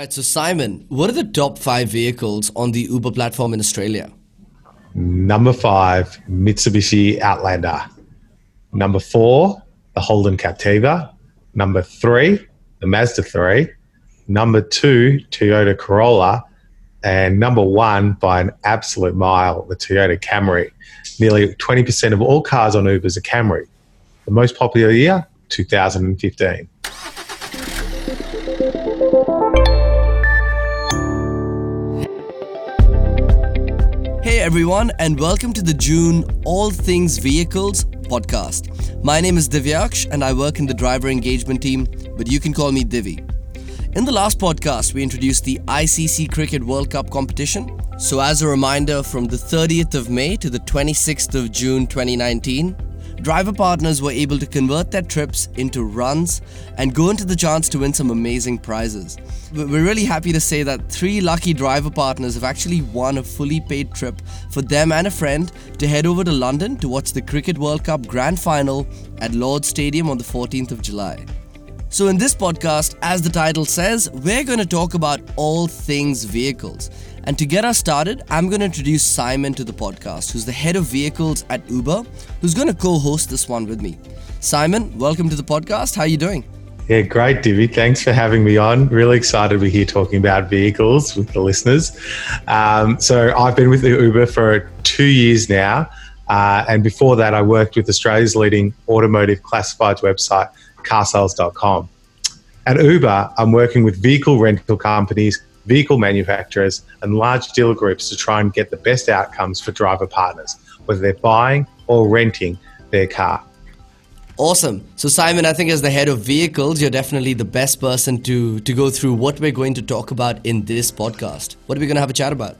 right, so Simon, what are the top five vehicles on the Uber platform in Australia? Number five, Mitsubishi Outlander. Number four, the Holden Captiva. Number three, the Mazda 3. Number two, Toyota Corolla. And number one, by an absolute mile, the Toyota Camry. Nearly 20% of all cars on Uber is a Camry. The most popular year, 2015. Hey everyone, and welcome to the June All Things Vehicles podcast. My name is Divyaksh, and I work in the driver engagement team, but you can call me Divi. In the last podcast, we introduced the ICC Cricket World Cup competition. So, as a reminder, from the 30th of May to the 26th of June 2019, driver partners were able to convert their trips into runs and go into the chance to win some amazing prizes. We're really happy to say that three lucky driver partners have actually won a fully paid trip for them and a friend to head over to London to watch the Cricket World Cup Grand Final at Lord's Stadium on the 14th of July. So, in this podcast, as the title says, we're going to talk about all things vehicles. And to get us started, I'm going to introduce Simon to the podcast, who's the head of vehicles at Uber, who's going to co-host this one with me. Simon, welcome to the podcast. How are you doing? Yeah, great, Divi. Thanks for having me on. Really excited be here talking about vehicles with the listeners. Um, so I've been with Uber for two years now. Uh, and before that, I worked with Australia's leading automotive classifieds website, carsales.com. At Uber, I'm working with vehicle rental companies vehicle manufacturers, and large dealer groups to try and get the best outcomes for driver partners, whether they're buying or renting their car. Awesome. So, Simon, I think as the head of vehicles, you're definitely the best person to, to go through what we're going to talk about in this podcast. What are we going to have a chat about?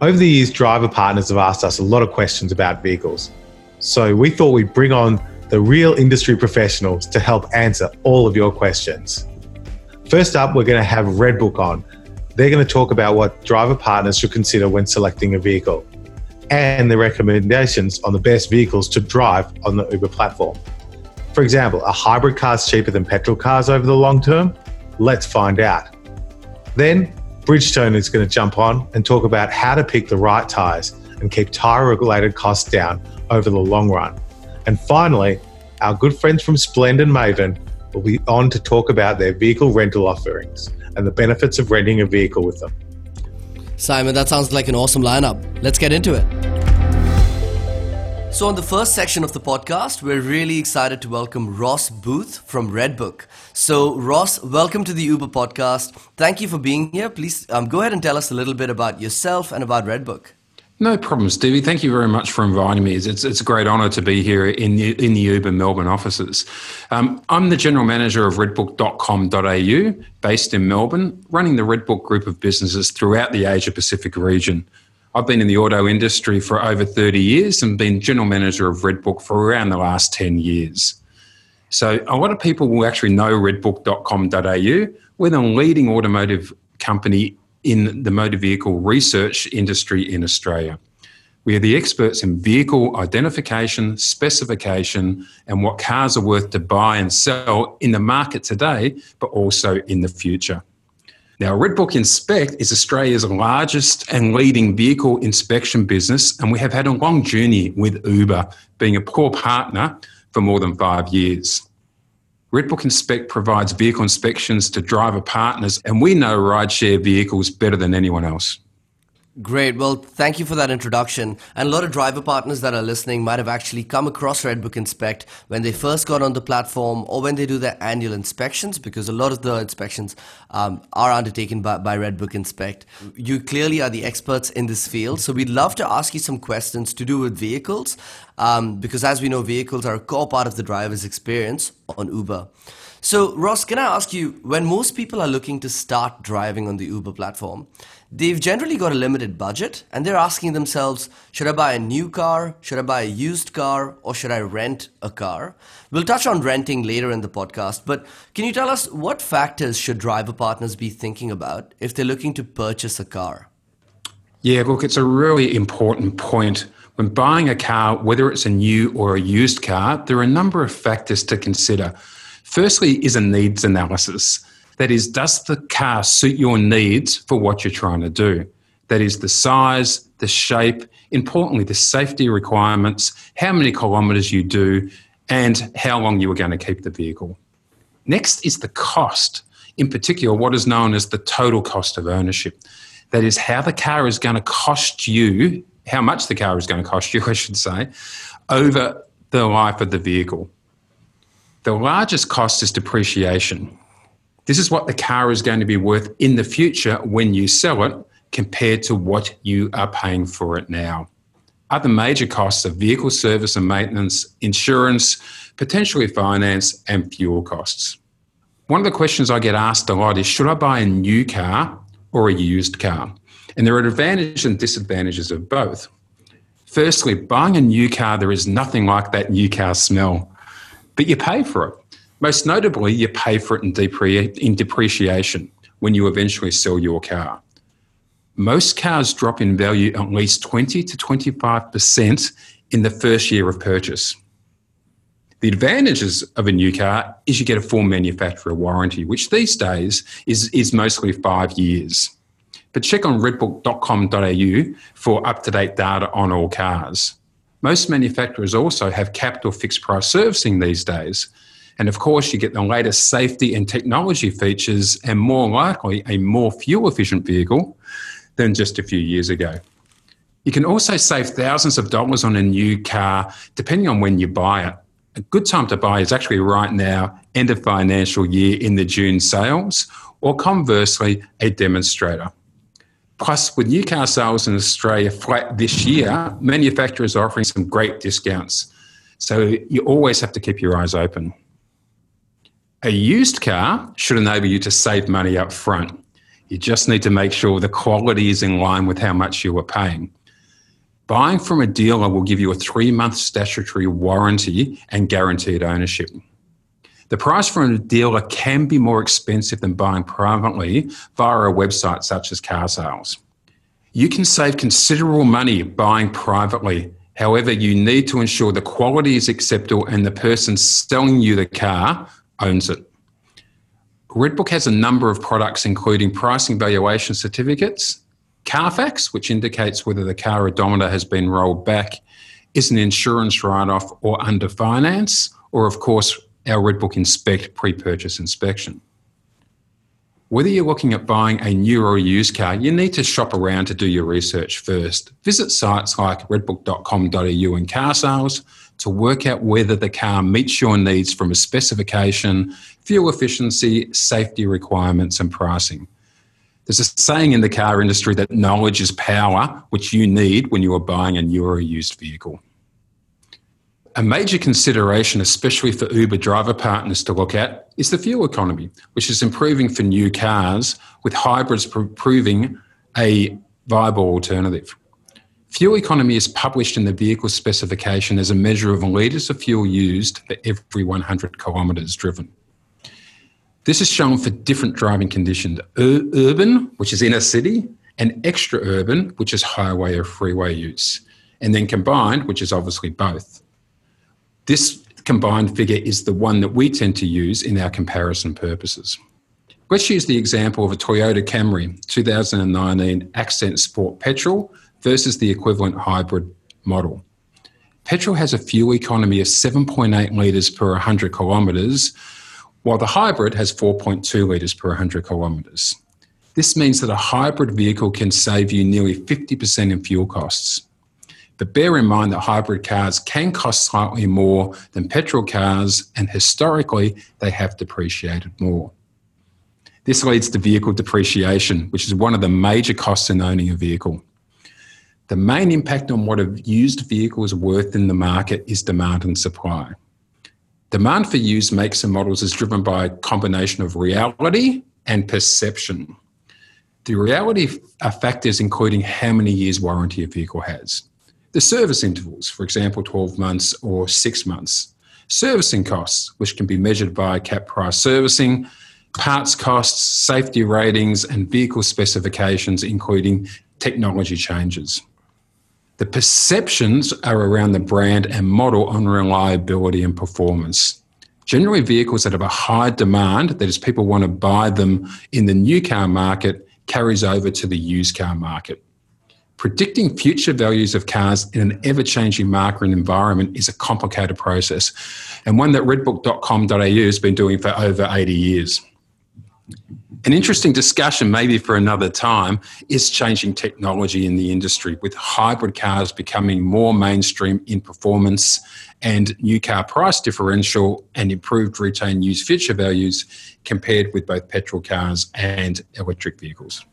Over the years, driver partners have asked us a lot of questions about vehicles. So, we thought we'd bring on the real industry professionals to help answer all of your questions. First up, we're going to have Redbook on, they're going to talk about what driver partners should consider when selecting a vehicle and the recommendations on the best vehicles to drive on the Uber platform. For example, are hybrid cars cheaper than petrol cars over the long term? Let's find out. Then, Bridgestone is going to jump on and talk about how to pick the right tyres and keep tyre related costs down over the long run. And finally, our good friends from Splend and Maven will be on to talk about their vehicle rental offerings and the benefits of renting a vehicle with them. Simon, that sounds like an awesome lineup. Let's get into it. So, on the first section of the podcast, we're really excited to welcome Ross Booth from Redbook. So, Ross, welcome to the Uber podcast. Thank you for being here. Please um, go ahead and tell us a little bit about yourself and about Redbook. No problem, Stevie. Thank you very much for inviting me. It's, it's a great honour to be here in the, in the Uber Melbourne offices. Um, I'm the general manager of redbook.com.au, based in Melbourne, running the Redbook group of businesses throughout the Asia Pacific region. I've been in the auto industry for over 30 years and been general manager of Redbook for around the last 10 years. So a lot of people will actually know redbook.com.au. We're the leading automotive company in the motor vehicle research industry in Australia. We are the experts in vehicle identification, specification, and what cars are worth to buy and sell in the market today, but also in the future. Now, Redbook Inspect is Australia's largest and leading vehicle inspection business, and we have had a long journey with Uber, being a core partner for more than five years. Redbook Inspect provides vehicle inspections to driver partners, and we know rideshare vehicles better than anyone else. Great. Well, thank you for that introduction. And a lot of driver partners that are listening might have actually come across Redbook Inspect when they first got on the platform or when they do their annual inspections, because a lot of the inspections um, are undertaken by, by Redbook Inspect. You clearly are the experts in this field. So we'd love to ask you some questions to do with vehicles, um, because as we know, vehicles are a core part of the driver's experience on Uber. So, Ross, can I ask you when most people are looking to start driving on the Uber platform, they've generally got a limited budget and they're asking themselves, should I buy a new car? Should I buy a used car? Or should I rent a car? We'll touch on renting later in the podcast, but can you tell us what factors should driver partners be thinking about if they're looking to purchase a car? Yeah, look, it's a really important point. When buying a car, whether it's a new or a used car, there are a number of factors to consider. Firstly, is a needs analysis. That is, does the car suit your needs for what you're trying to do? That is, the size, the shape, importantly, the safety requirements, how many kilometres you do, and how long you are going to keep the vehicle. Next is the cost, in particular, what is known as the total cost of ownership. That is, how the car is going to cost you, how much the car is going to cost you, I should say, over the life of the vehicle. The largest cost is depreciation. This is what the car is going to be worth in the future when you sell it compared to what you are paying for it now. Other major costs are vehicle service and maintenance, insurance, potentially finance, and fuel costs. One of the questions I get asked a lot is should I buy a new car or a used car? And there are advantages and disadvantages of both. Firstly, buying a new car, there is nothing like that new car smell, but you pay for it. Most notably, you pay for it in, depre- in depreciation when you eventually sell your car. Most cars drop in value at least 20 to 25% in the first year of purchase. The advantages of a new car is you get a full manufacturer warranty, which these days is, is mostly five years. But check on redbook.com.au for up to date data on all cars. Most manufacturers also have capped or fixed price servicing these days. And of course, you get the latest safety and technology features and more likely a more fuel efficient vehicle than just a few years ago. You can also save thousands of dollars on a new car depending on when you buy it. A good time to buy is actually right now, end of financial year in the June sales, or conversely, a demonstrator. Plus, with new car sales in Australia flat this year, manufacturers are offering some great discounts. So you always have to keep your eyes open. A used car should enable you to save money up front. You just need to make sure the quality is in line with how much you are paying. Buying from a dealer will give you a three month statutory warranty and guaranteed ownership. The price from a dealer can be more expensive than buying privately via a website such as car sales. You can save considerable money buying privately. However, you need to ensure the quality is acceptable and the person selling you the car owns it. Redbook has a number of products, including pricing valuation certificates, Carfax, which indicates whether the car odometer has been rolled back, is an insurance write off or under finance, or of course, our Redbook Inspect pre purchase inspection. Whether you're looking at buying a new or a used car, you need to shop around to do your research first. Visit sites like redbook.com.au and car sales to work out whether the car meets your needs from a specification, fuel efficiency, safety requirements, and pricing. There's a saying in the car industry that knowledge is power, which you need when you are buying a new or a used vehicle. A major consideration, especially for Uber driver partners to look at, is the fuel economy, which is improving for new cars, with hybrids proving a viable alternative. Fuel economy is published in the vehicle specification as a measure of litres of fuel used for every 100 kilometres driven. This is shown for different driving conditions Ur- urban, which is inner city, and extra urban, which is highway or freeway use, and then combined, which is obviously both. This combined figure is the one that we tend to use in our comparison purposes. Let's use the example of a Toyota Camry 2019 Ascent Sport Petrol versus the equivalent hybrid model. Petrol has a fuel economy of 7.8 litres per 100 kilometres, while the hybrid has 4.2 litres per 100 kilometres. This means that a hybrid vehicle can save you nearly 50% in fuel costs. But bear in mind that hybrid cars can cost slightly more than petrol cars, and historically, they have depreciated more. This leads to vehicle depreciation, which is one of the major costs in owning a vehicle. The main impact on what a used vehicle is worth in the market is demand and supply. Demand for used makes and models is driven by a combination of reality and perception. The reality are factors including how many years warranty a vehicle has the service intervals, for example, 12 months or six months, servicing costs, which can be measured by cap price servicing, parts costs, safety ratings, and vehicle specifications, including technology changes. The perceptions are around the brand and model on reliability and performance. Generally, vehicles that have a high demand, that is, people want to buy them in the new car market, carries over to the used car market. Predicting future values of cars in an ever changing market and environment is a complicated process and one that redbook.com.au has been doing for over 80 years. An interesting discussion, maybe for another time, is changing technology in the industry, with hybrid cars becoming more mainstream in performance and new car price differential and improved retained used future values compared with both petrol cars and electric vehicles.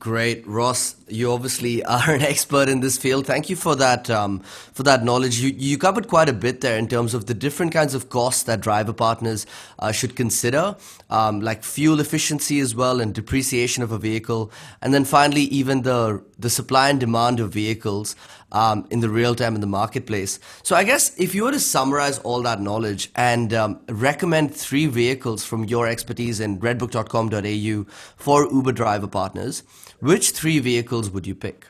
Great, Ross. You obviously are an expert in this field. Thank you for that um, for that knowledge. You you covered quite a bit there in terms of the different kinds of costs that driver partners uh, should consider, um, like fuel efficiency as well and depreciation of a vehicle, and then finally even the the supply and demand of vehicles um, in the real time in the marketplace. So I guess if you were to summarize all that knowledge and um, recommend three vehicles from your expertise in redbook.com.au for Uber driver partners, which three vehicles would you pick?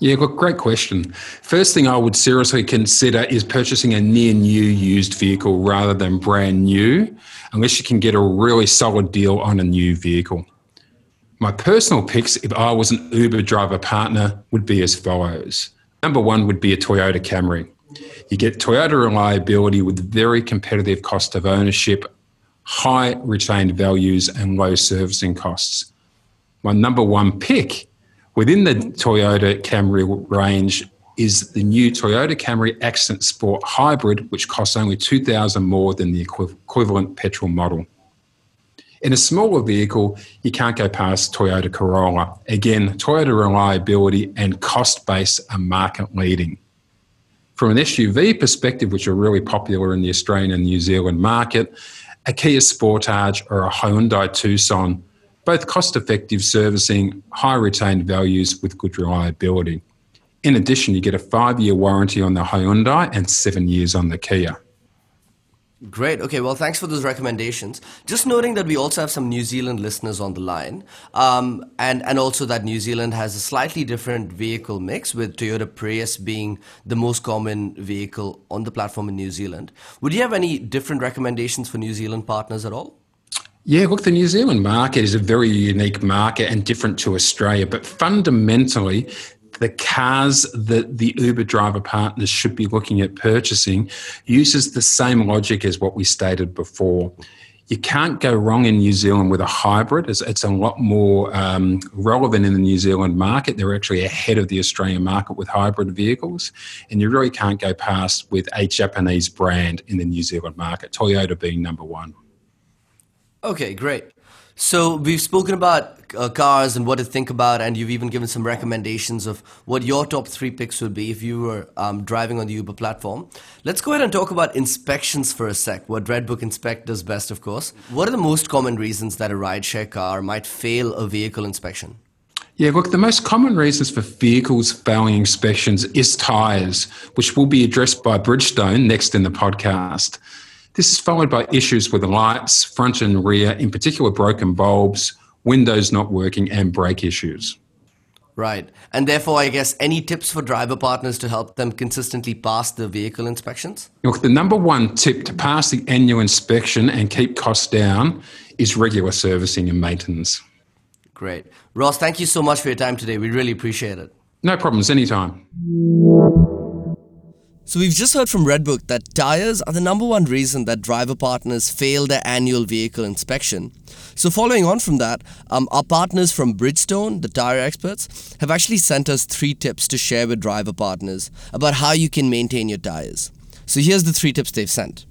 Yeah, great question. First thing I would seriously consider is purchasing a near new used vehicle rather than brand new, unless you can get a really solid deal on a new vehicle. My personal picks, if I was an Uber driver partner, would be as follows. Number one would be a Toyota Camry. You get Toyota reliability with very competitive cost of ownership, high retained values, and low servicing costs. My number one pick within the Toyota Camry range is the new Toyota Camry Ascent Sport Hybrid, which costs only 2000 more than the equivalent petrol model. In a smaller vehicle, you can't go past Toyota Corolla. Again, Toyota reliability and cost base are market leading. From an SUV perspective, which are really popular in the Australian and New Zealand market, a Kia Sportage or a Hyundai Tucson, both cost effective servicing, high retained values with good reliability. In addition, you get a five year warranty on the Hyundai and seven years on the Kia. Great. Okay. Well, thanks for those recommendations. Just noting that we also have some New Zealand listeners on the line, um, and and also that New Zealand has a slightly different vehicle mix, with Toyota Prius being the most common vehicle on the platform in New Zealand. Would you have any different recommendations for New Zealand partners at all? Yeah, look, the New Zealand market is a very unique market and different to Australia, but fundamentally, the cars that the Uber driver partners should be looking at purchasing uses the same logic as what we stated before. You can't go wrong in New Zealand with a hybrid. It's, it's a lot more um, relevant in the New Zealand market. They're actually ahead of the Australian market with hybrid vehicles. And you really can't go past with a Japanese brand in the New Zealand market, Toyota being number one. Okay, great. So we've spoken about uh, cars and what to think about, and you've even given some recommendations of what your top three picks would be if you were um, driving on the Uber platform. Let's go ahead and talk about inspections for a sec. What Redbook Inspect does best, of course. What are the most common reasons that a rideshare car might fail a vehicle inspection? Yeah, look, the most common reasons for vehicles failing inspections is tyres, which will be addressed by Bridgestone next in the podcast. This is followed by issues with the lights, front and rear, in particular broken bulbs, windows not working, and brake issues. Right. And therefore, I guess any tips for driver partners to help them consistently pass the vehicle inspections? Look, the number one tip to pass the annual inspection and keep costs down is regular servicing and maintenance. Great. Ross, thank you so much for your time today. We really appreciate it. No problems, anytime. So we've just heard from Redbook that tires are the number one reason that driver partners fail their annual vehicle inspection. So following on from that, um, our partners from Bridgestone, the tire experts, have actually sent us three tips to share with driver partners about how you can maintain your tires. So here's the three tips they've sent.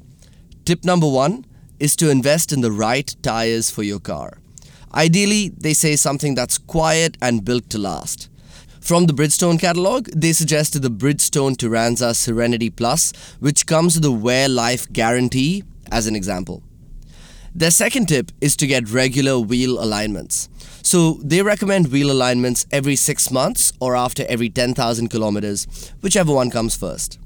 Tip number one is to invest in the right tires for your car. Ideally, they say something that's quiet and built to last. From the Bridgestone catalog, they suggested the Bridgestone Turanza Serenity Plus, which comes with a wear life guarantee, as an example. Their second tip is to get regular wheel alignments. So they recommend wheel alignments every 6 months or after every 10,000 kilometers, whichever one comes first.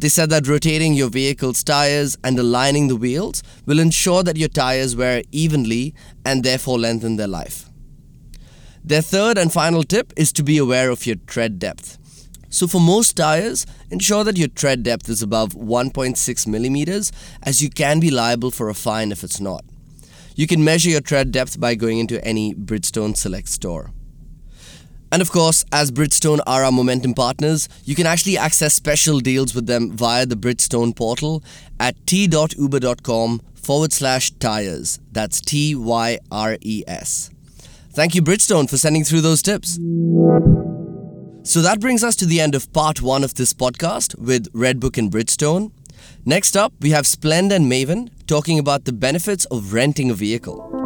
They said that rotating your vehicle's tires and aligning the wheels will ensure that your tires wear evenly and therefore lengthen their life. Their third and final tip is to be aware of your tread depth. So, for most tires, ensure that your tread depth is above 1.6 millimeters, as you can be liable for a fine if it's not. You can measure your tread depth by going into any Bridgestone Select store. And of course, as Bridgestone are our momentum partners, you can actually access special deals with them via the Bridgestone portal at t.uber.com forward slash tires. That's T Y R E S. Thank you, Bridgestone, for sending through those tips. So that brings us to the end of part one of this podcast with Redbook and Bridgestone. Next up, we have Splend and Maven talking about the benefits of renting a vehicle.